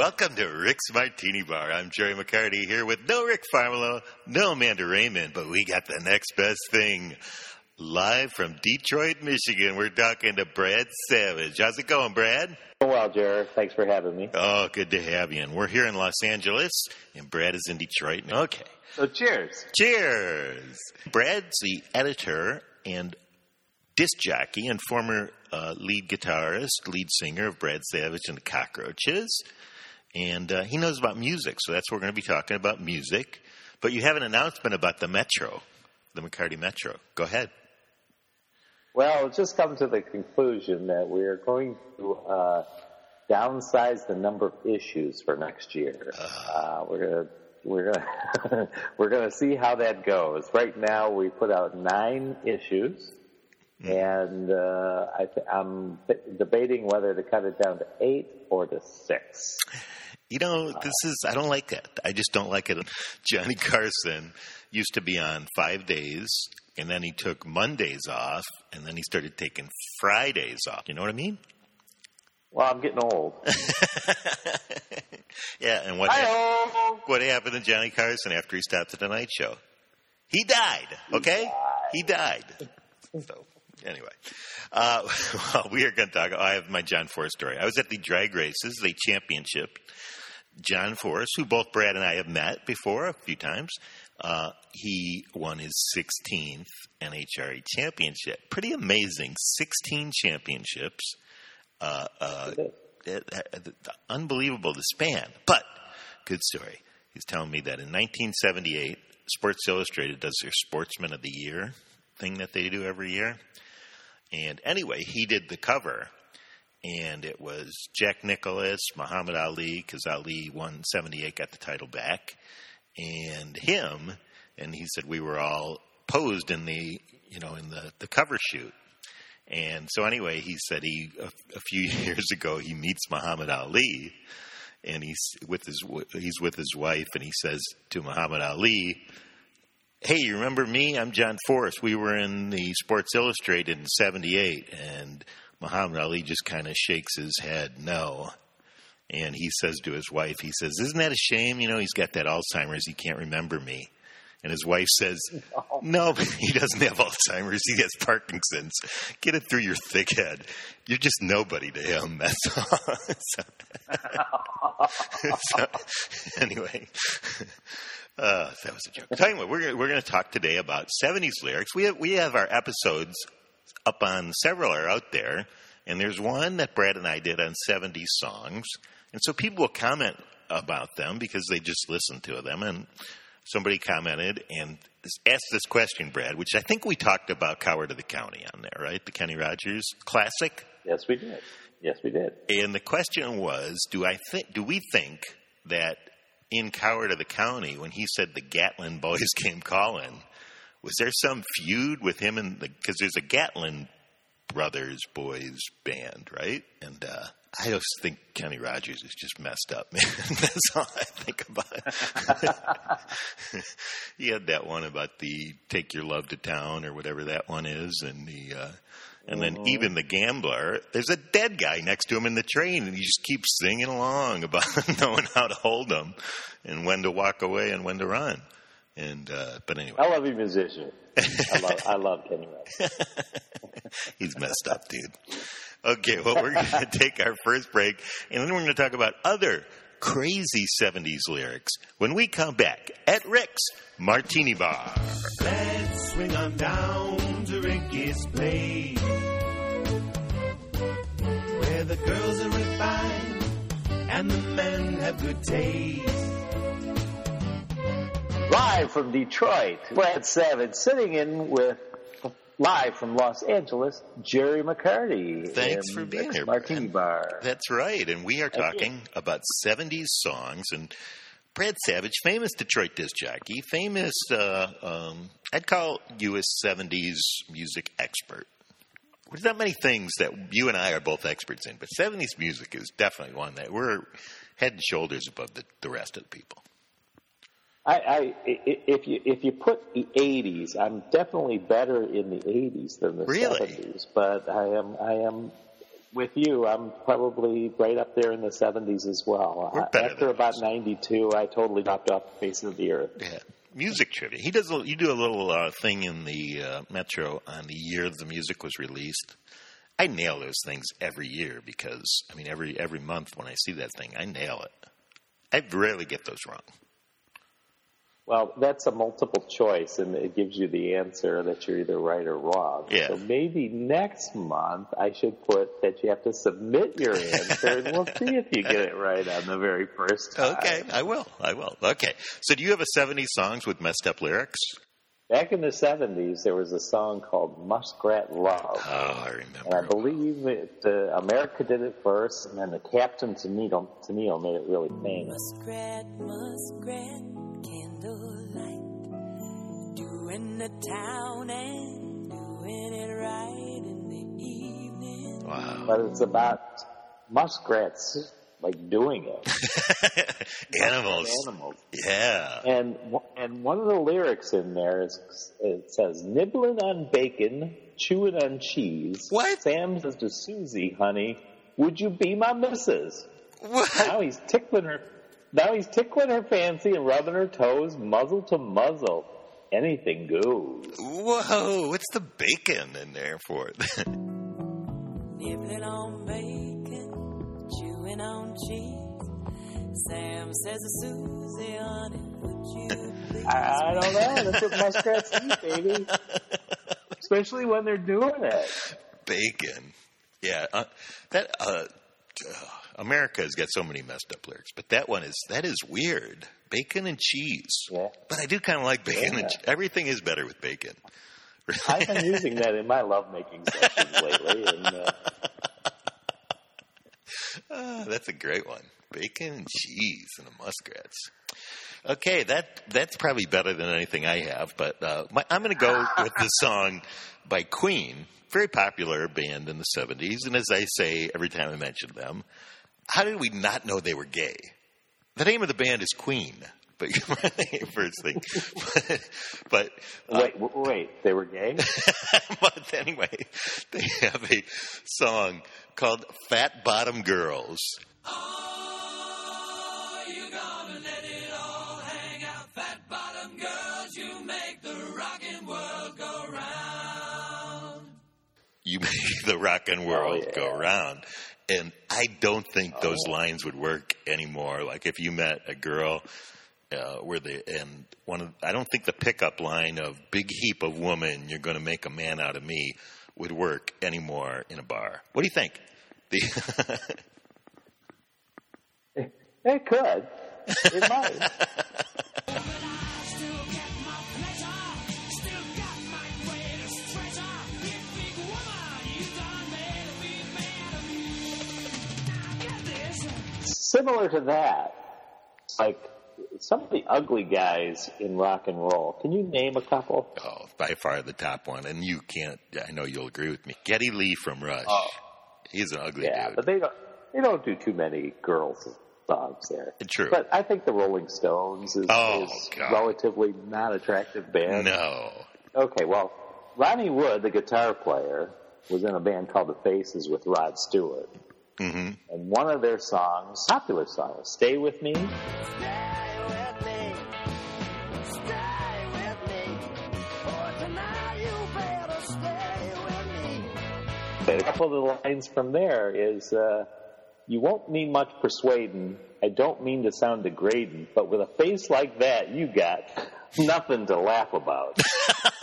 welcome to Rick's Martini Bar. I'm Jerry McCarty here with no Rick Farmelo, no Amanda Raymond, but we got the next best thing. Live from Detroit, Michigan, we're talking to Brad Savage. How's it going, Brad? Well, Jared, thanks for having me. Oh, good to have you. And we're here in Los Angeles, and Brad is in Detroit. Okay. So, cheers. Cheers. Brad's the editor and disc jockey and former uh, lead guitarist, lead singer of Brad Savage and the Cockroaches. And uh, he knows about music, so that's what we're going to be talking about music. But you have an announcement about the Metro, the McCarty Metro. Go ahead. Well, it's just come to the conclusion that we're going to uh, downsize the number of issues for next year. Uh, we're gonna we're gonna we're gonna see how that goes. Right now, we put out nine issues, and uh, I th- I'm th- debating whether to cut it down to eight or to six. You know, this is, I don't like it. I just don't like it. Johnny Carson used to be on five days, and then he took Mondays off, and then he started taking Fridays off. You know what I mean? Well, I'm getting old. yeah, and what, hap- what happened to Johnny Carson after he stopped the Tonight Show? He died, okay? He died. So, anyway, uh, well, we are going to talk. I have my John Force story. I was at the drag races, the championship. John Force, who both Brad and I have met before a few times, uh, he won his 16th NHRA championship. Pretty amazing. 16 championships. Uh, uh, unbelievable to span, but good story. He's telling me that in 1978, Sports Illustrated does their Sportsman of the Year thing that they do every year. And anyway, he did the cover, and it was Jack Nicklaus, Muhammad Ali, because Ali won 78, got the title back, and him. And he said we were all posed in the, you know, in the, the cover shoot. And so anyway, he said he a, a few years ago he meets Muhammad Ali, and he's with his he's with his wife, and he says to Muhammad Ali, "Hey, you remember me? I'm John Force. We were in the Sports Illustrated in '78." And Muhammad Ali just kind of shakes his head, no. And he says to his wife, he says, "Isn't that a shame? You know, he's got that Alzheimer's. He can't remember me." And his wife says, No, he doesn't have Alzheimer's. He has Parkinson's. Get it through your thick head. You're just nobody to him. That's all. so, so, anyway, uh, that was a joke. Tell you what, we're, we're going to talk today about 70s lyrics. We have, we have our episodes up on several are out there, and there's one that Brad and I did on 70s songs. And so people will comment about them because they just listen to them. And somebody commented and asked this question, Brad, which I think we talked about Coward of the County on there, right? The Kenny Rogers classic. Yes, we did. Yes, we did. And the question was, do I think, do we think that in Coward of the County, when he said the Gatlin boys came calling, was there some feud with him and the, because there's a Gatlin brothers boys band, right? And, uh, I just think Kenny Rogers is just messed up, man. That's all I think about. he had that one about the "Take Your Love to Town" or whatever that one is, and the uh, and then even the gambler. There's a dead guy next to him in the train, and he just keeps singing along about knowing how to hold him and when to walk away and when to run. And uh, but anyway, I love you, musician. I love, I love Kenny Rogers. He's messed up, dude. Okay, well, we're going to take our first break, and then we're going to talk about other crazy 70s lyrics when we come back at Rick's Martini Bar. Let's swing on down to Ricky's place. Where the girls are refined and the men have good taste. Live from Detroit, Brad Savage sitting in with live from Los Angeles, Jerry McCarty. Thanks in for being Rick's here, Martini Brad. Bar. That's right, and we are talking about 70s songs, and Brad Savage, famous Detroit disc jockey, famous, uh, um, I'd call you a 70s music expert. There's not many things that you and I are both experts in, but 70s music is definitely one that we're head and shoulders above the, the rest of the people. I, I, if you if you put the '80s, I'm definitely better in the '80s than the Really? '70s. But I am I am with you. I'm probably right up there in the '70s as well. We're I- better After about those. '92, I totally dropped off the face of the earth. Yeah, music trivia. He does. A, you do a little uh, thing in the uh, Metro on the year the music was released. I nail those things every year because I mean every every month when I see that thing, I nail it. I rarely get those wrong. Well, that's a multiple choice, and it gives you the answer that you're either right or wrong. Yeah. So maybe next month I should put that you have to submit your answer, and we'll see if you get it right on the very first time. Okay, I will. I will. Okay. So, do you have a '70s songs with messed up lyrics? Back in the 70s, there was a song called Muskrat Love. Oh, I And remember. I believe it, uh, America did it first, and then the Captain Tennille, Tennille made it really famous. Muskrat, muskrat, candlelight, doing the town and doing it right in the evening. Wow. But it's about muskrats, like, doing it. Animals. Animals. Yeah. And, and one of the lyrics in there is, it says, nibbling on bacon, chewing on cheese. What? Sam says to Susie, honey, would you be my missus? What? Now he's tickling her. Now he's tickling her fancy and rubbing her toes, muzzle to muzzle. Anything goes. Whoa! What's the bacon in there for? Nibbling on bacon, chewing on cheese. Sam says to Susie, honey, would you please? I, I don't know. That's what muskrats eat, baby. Especially when they're doing it. bacon. Yeah, uh, that uh, uh, America has got so many messed up lyrics, but that one is that is weird. Bacon and cheese. Yeah. But I do kind of like bacon Yeah. and che- everything is better with bacon. I've been using that in my lovemaking sessions lately, and uh, Ah, that's a great one. Bacon and cheese and the muskrats. Okay, that that's probably better than anything I have, but uh, my, I'm going to go with the song by Queen, very popular band in the '70s, and as I say every time I mention them, how did we not know they were gay? The name of the band is Queen, but first thing, but, but uh, wait, w- wait, they were gay. but anyway, they have a song called Fat Bottom Girls. Oh, you gonna let it all hang out, fat bottom girls? You make the rock and world Oh, yeah. go round. And I don't think those lines would work anymore. Like if you met a girl uh, where they and one of I don't think the pickup line of "big heap of woman, you're going to make a man out of me" would work anymore in a bar. What do you think? The It could. It might. Similar to that, like some of the ugly guys in rock and roll. Can you name a couple? oh, by far the top one, and you can't. I know you'll agree with me. Geddy Lee from Rush. Oh. He's an ugly Yeah, dude. but they don't. They don't do too many girls songs there. True. But I think the Rolling Stones is, Oh, is relatively not attractive band. no. Okay, well, Ronnie Wood, the guitar player, was in a band called The Faces with Rod Stewart. Hmm And one of their songs, popular song, Stay With Me. Stay with me. Stay with me. For tonight you better stay with me. A couple of the lines from there is, uh, you won't need much persuading. I don't mean to sound degrading, but with a face like that, you got nothing to laugh about.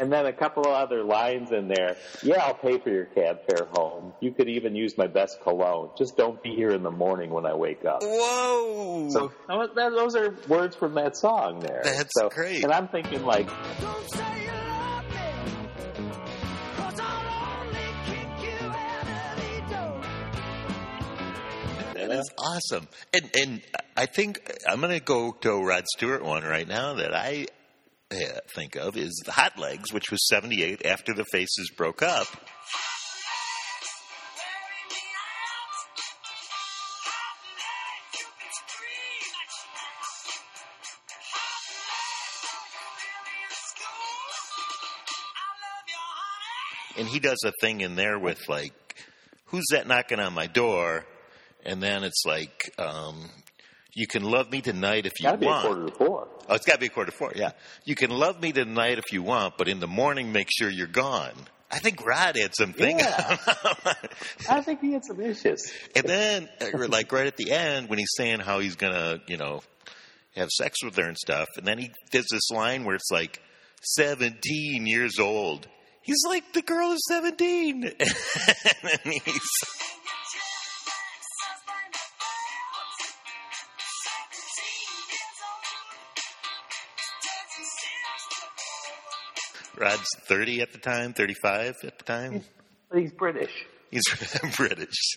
and then a couple of other lines in there. Yeah, I'll pay for your cab fare home. You could even use my best cologne. Just don't be here in the morning when I wake up. Whoa. So that- those are words from that song there. That's so, great. And I'm thinking like, Don't say you love me. Cause I'll only kick you out of the door. That is awesome. And and I think I'm going to go to a Rod Stewart one right now that I think of is the Hot Legs, which was '78 after the Faces broke up. And he does a thing in there with like, "Who's that knocking on my door?" And then it's like, um, "You can love me tonight if you Gotta be a want." quarter to four. Oh, it's got to be a quarter to four. Yeah, you can love me tonight if you want, but in the morning, make sure you're gone. I think Rod had something. Yeah. I think he had some issues. and then, uh, like right at the end, when he's saying how he's gonna, you know, have sex with her and stuff, and then he does this line where it's like, seventeen years old. He's like, the girl is seventeen, and then he's. Rod's 30 at the time, 35 at the time. But he's British. He's British.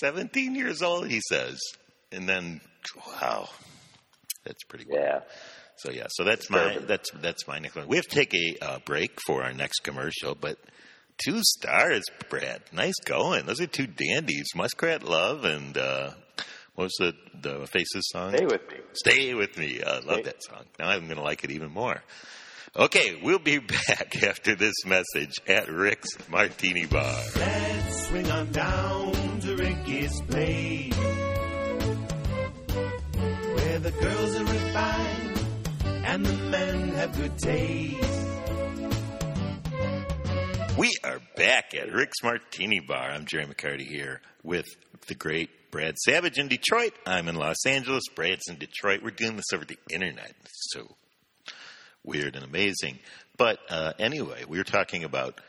17 years old, he says. And then, wow, that's pretty cool. Yeah. So yeah, so that's my that's that's my next one. We have to take a uh, break for our next commercial, but two stars, Brad. Nice going. Those are two dandies, Muskrat Love and uh, what was the the Faces song? Stay with me. Stay with me. I love Stay- that song. Now I'm going to like it even more. Okay, we'll be back after this message at Rick's Martini Bar. Let's swing on down to Ricky's place. Where the girls are refined and the men have good taste. We are back at Rick's Martini Bar. I'm Jerry McCarty here with the great Brad Savage in Detroit. I'm in Los Angeles. Brad's in Detroit. We're doing this over the internet. So weird and amazing. But uh, anyway, we were talking about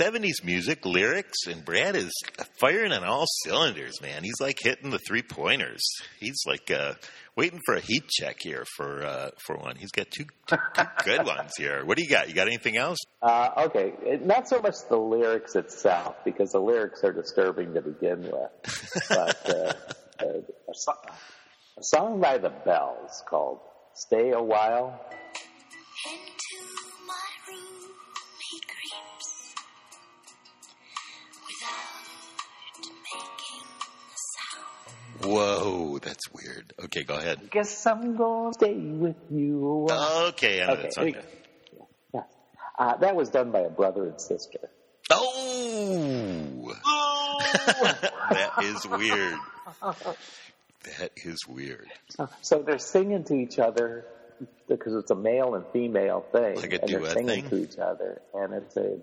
70s music, lyrics, and Brad is firing on all cylinders, man. He's like hitting the three pointers. He's like uh, waiting for a heat check here for uh, for one. He's got two, two, two good ones here. What do you got? You got anything else? Uh, okay, it, not so much the lyrics itself, because the lyrics are disturbing to begin with. but uh, uh, a, so- a song by the Bells called "Stay a While." Whoa, that's weird. Okay, go ahead. Guess I'm gonna stay with you. Okay, I know Okay, that song. Yeah. Uh, that was done by a brother and sister. Oh, that is weird. That is weird. So they're singing to each other because it's a male and female thing, Like a and they're singing thing? to each other, and it's a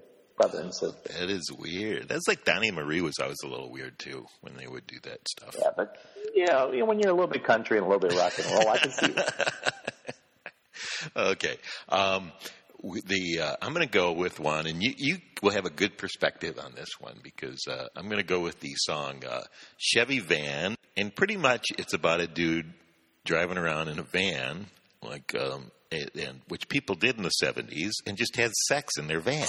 That is weird. That's like Donnie Marie was always a little weird too when they would do that stuff. Yeah, but you know, you know, when you're a little bit country and a little bit rock and roll, I can see that. Okay. Um, the uh, I'm going to go with one, and you you will have a good perspective on this one because uh, I'm going to go with the song uh, Chevy Van, and pretty much it's about a dude driving around in a van, like um, and, and which people did in the '70s, and just had sex in their van.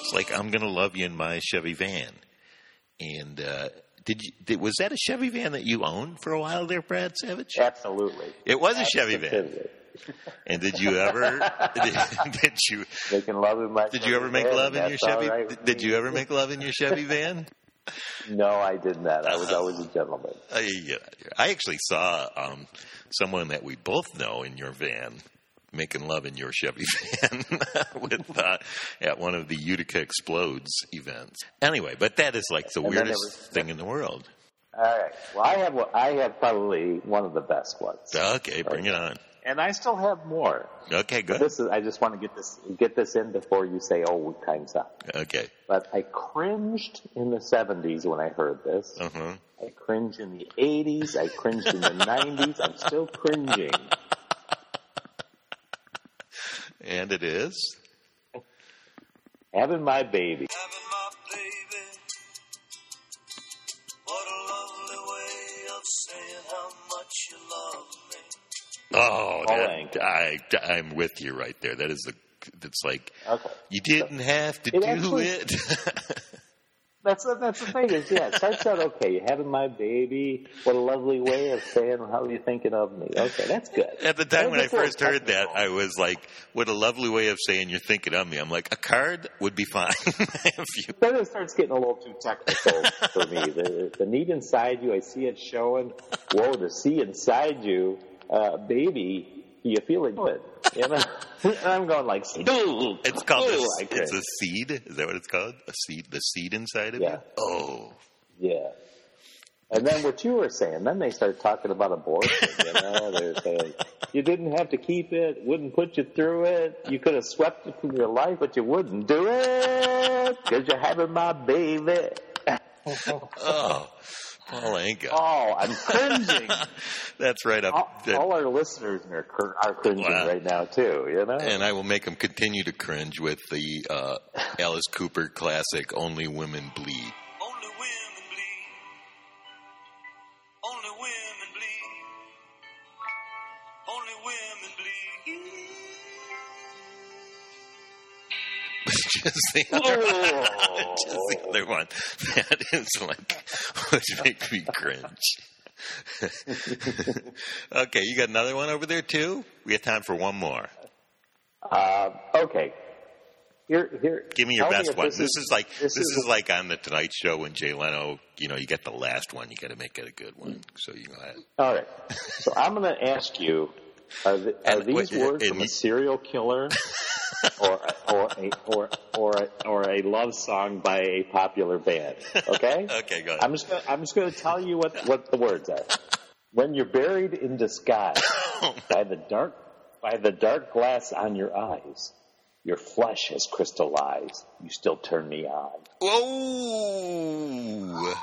It's like I'm going to love you in my Chevy van, and. Uh, did you? Did, was that a Chevy van that you owned for a while there, Brad Savage? Absolutely. It was a Chevy van. And did you ever? did, did you? Can love in my Did you ever make love in your Chevy? right did you ever make love in your Chevy van? No, I did not. That I was always a gentleman. Uh, yeah, I actually saw um, someone that we both know in your van making love in your Chevy van with uh, at one of the Utica Explodes events. Anyway, but that is like the And weirdest was- thing in the world. All right. Well, I have I have probably one of the best ones, Okay, bring it on. And I still have more. Okay, good. This is. I just want to get this get this in before you say, "Oh, time's up." Okay. But I cringed in the '70s when I heard this. Uh huh. I cringed in the '80s. I cringed in the '90s. I'm still cringing. And it is. Having my baby. Having my baby. Oh, that. I, I'm with you right there. That is the. It's like Okay. you didn't have to It do actually- it. That's the, that's the thing is, yeah, it starts out okay. You're having my baby. What a lovely way of saying how are you thinking of me. Okay, that's good. At the time when I gets a little first heard that. I was like, "What a lovely way of saying you're thinking of me." I'm like, a card would be fine. you, Then it starts getting a little too technical for me. The, the need inside you, I see it showing. Whoa, to see inside you, uh, baby, you feel it good. You know? and I'm going like, ooh, it's called ooh, a, I it's cringe. a seed. Is that what it's called? A seed. The seed inside of Yeah. you. Oh, Yeah. And then what you were saying, then they start talking about abortion, you know, they're saying, you didn't have to keep it, wouldn't put you through it, you could have swept it from your life, but you wouldn't do it, because you're having my baby. oh, Paul Anka. Oh, I'm cringing. That's right up. all, that- all our listeners are, cr- are cringing Wow. right now too, you know? and I will make them continue to cringe with the uh, Alice Cooper classic "Only Women Bleed." Just the other, Oh. just the other one. That is like which makes me cringe. okay, you got another one over there too. We have time for one more. Uh, okay. Here, here. Give me your best if one. This, This is like this this is is like on the Tonight Show when Jay Leno. You know, you get the last one. You got to make it a good one. So you go ahead. All right. So I'm going to ask you: Are, the, are And these what- words and from a serial killer, or or a or or a, or a love song by a popular band? Okay. Okay, go ahead. I'm just gonna, I'm just going to tell you what what the words are. When you're buried in disguise by the dark by the dark glass on your eyes, your flesh has crystallized. You still turn me on. Whoa!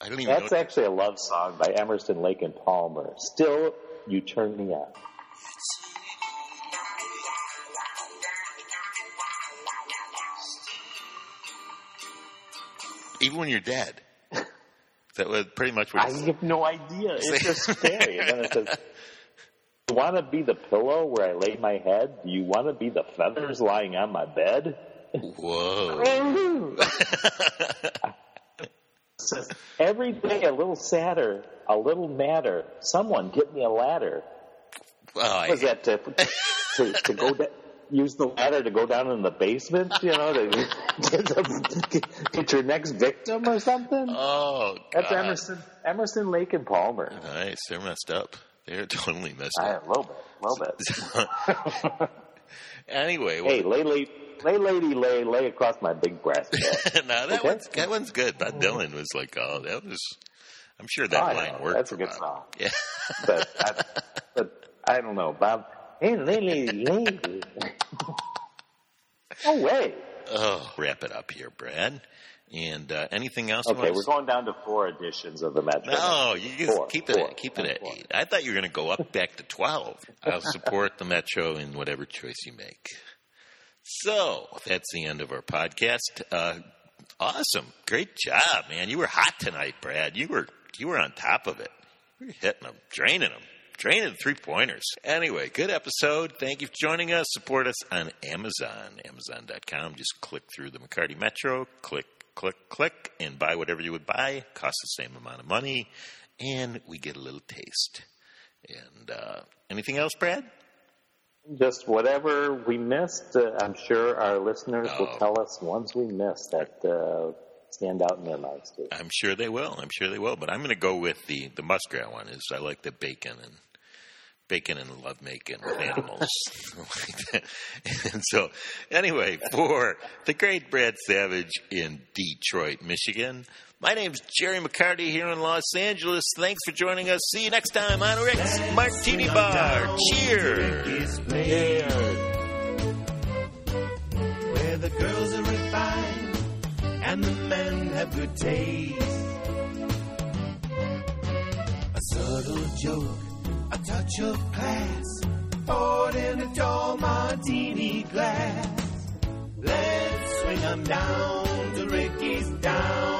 I don't even That's actually a love song by Emerson, Lake and Palmer. Still, you turn me on. Even when you're dead. That was pretty much what I have no idea. It's just scary. And then it says, "You want to be the pillow where I lay my head? Do you want to be the feathers lying on my bed?" Whoa. Says, Every day a little sadder, a little madder. Someone get me a ladder. Oh, I, Was that to, to, to go da- use the ladder to go down in the basement? You know, to, to get your next victim or something? oh, That's Emerson, Emerson, Lake and Palmer. Nice. They're messed up. They're totally messed I, up. a little bit, a little bit. anyway, Hey, lay, lay, lay, lady, lay, lay across my big breast. no, that okay. one's that one's good. Bob Dylan was like, oh, that was. I'm sure that Oh, line worked That's for a good Bob. song. Yeah. but, I, but I don't know, Bob. Hey, lady, lady. No way. Oh, wrap it up here, Brad. And uh, anything else? you Okay, want we're to going down to four editions of the Metro. No, you just Four, keep it four, at, keep it at four. eight. I thought you were going to go up back to twelve. I'll support the Metro in whatever choice you make. So that's the end of our podcast. Uh, awesome, great job, man. You were hot tonight, Brad. You were you were on top of it. You were hitting them, draining them. Draining three pointers. Anyway, good episode. Thank you for joining us. Support us on Amazon, Amazon.com. Just click through the McCarty Metro, click, click, click, and buy whatever you would buy. Costs the same amount of money, and we get a little taste. And uh, anything else, Brad? Just whatever we missed, uh, I'm sure our listeners will Oh. tell us ones we missed that uh, stand out in their minds too. I'm sure they will. I'm sure they will. But I'm going to go with the the muskrat one. Is I like the bacon and bacon and lovemaking with animals. and so, anyway, for the great Brad Savage in Detroit, Michigan. My name's Jerry McCarty here in Los Angeles. Thanks for joining us. See you next time on Rick's Martini Bar. Cheers. Where the girls are refined and the men have good taste. A subtle joke, a touch of class, poured in a tall martini glass. Let's swing 'em down to Ricky's down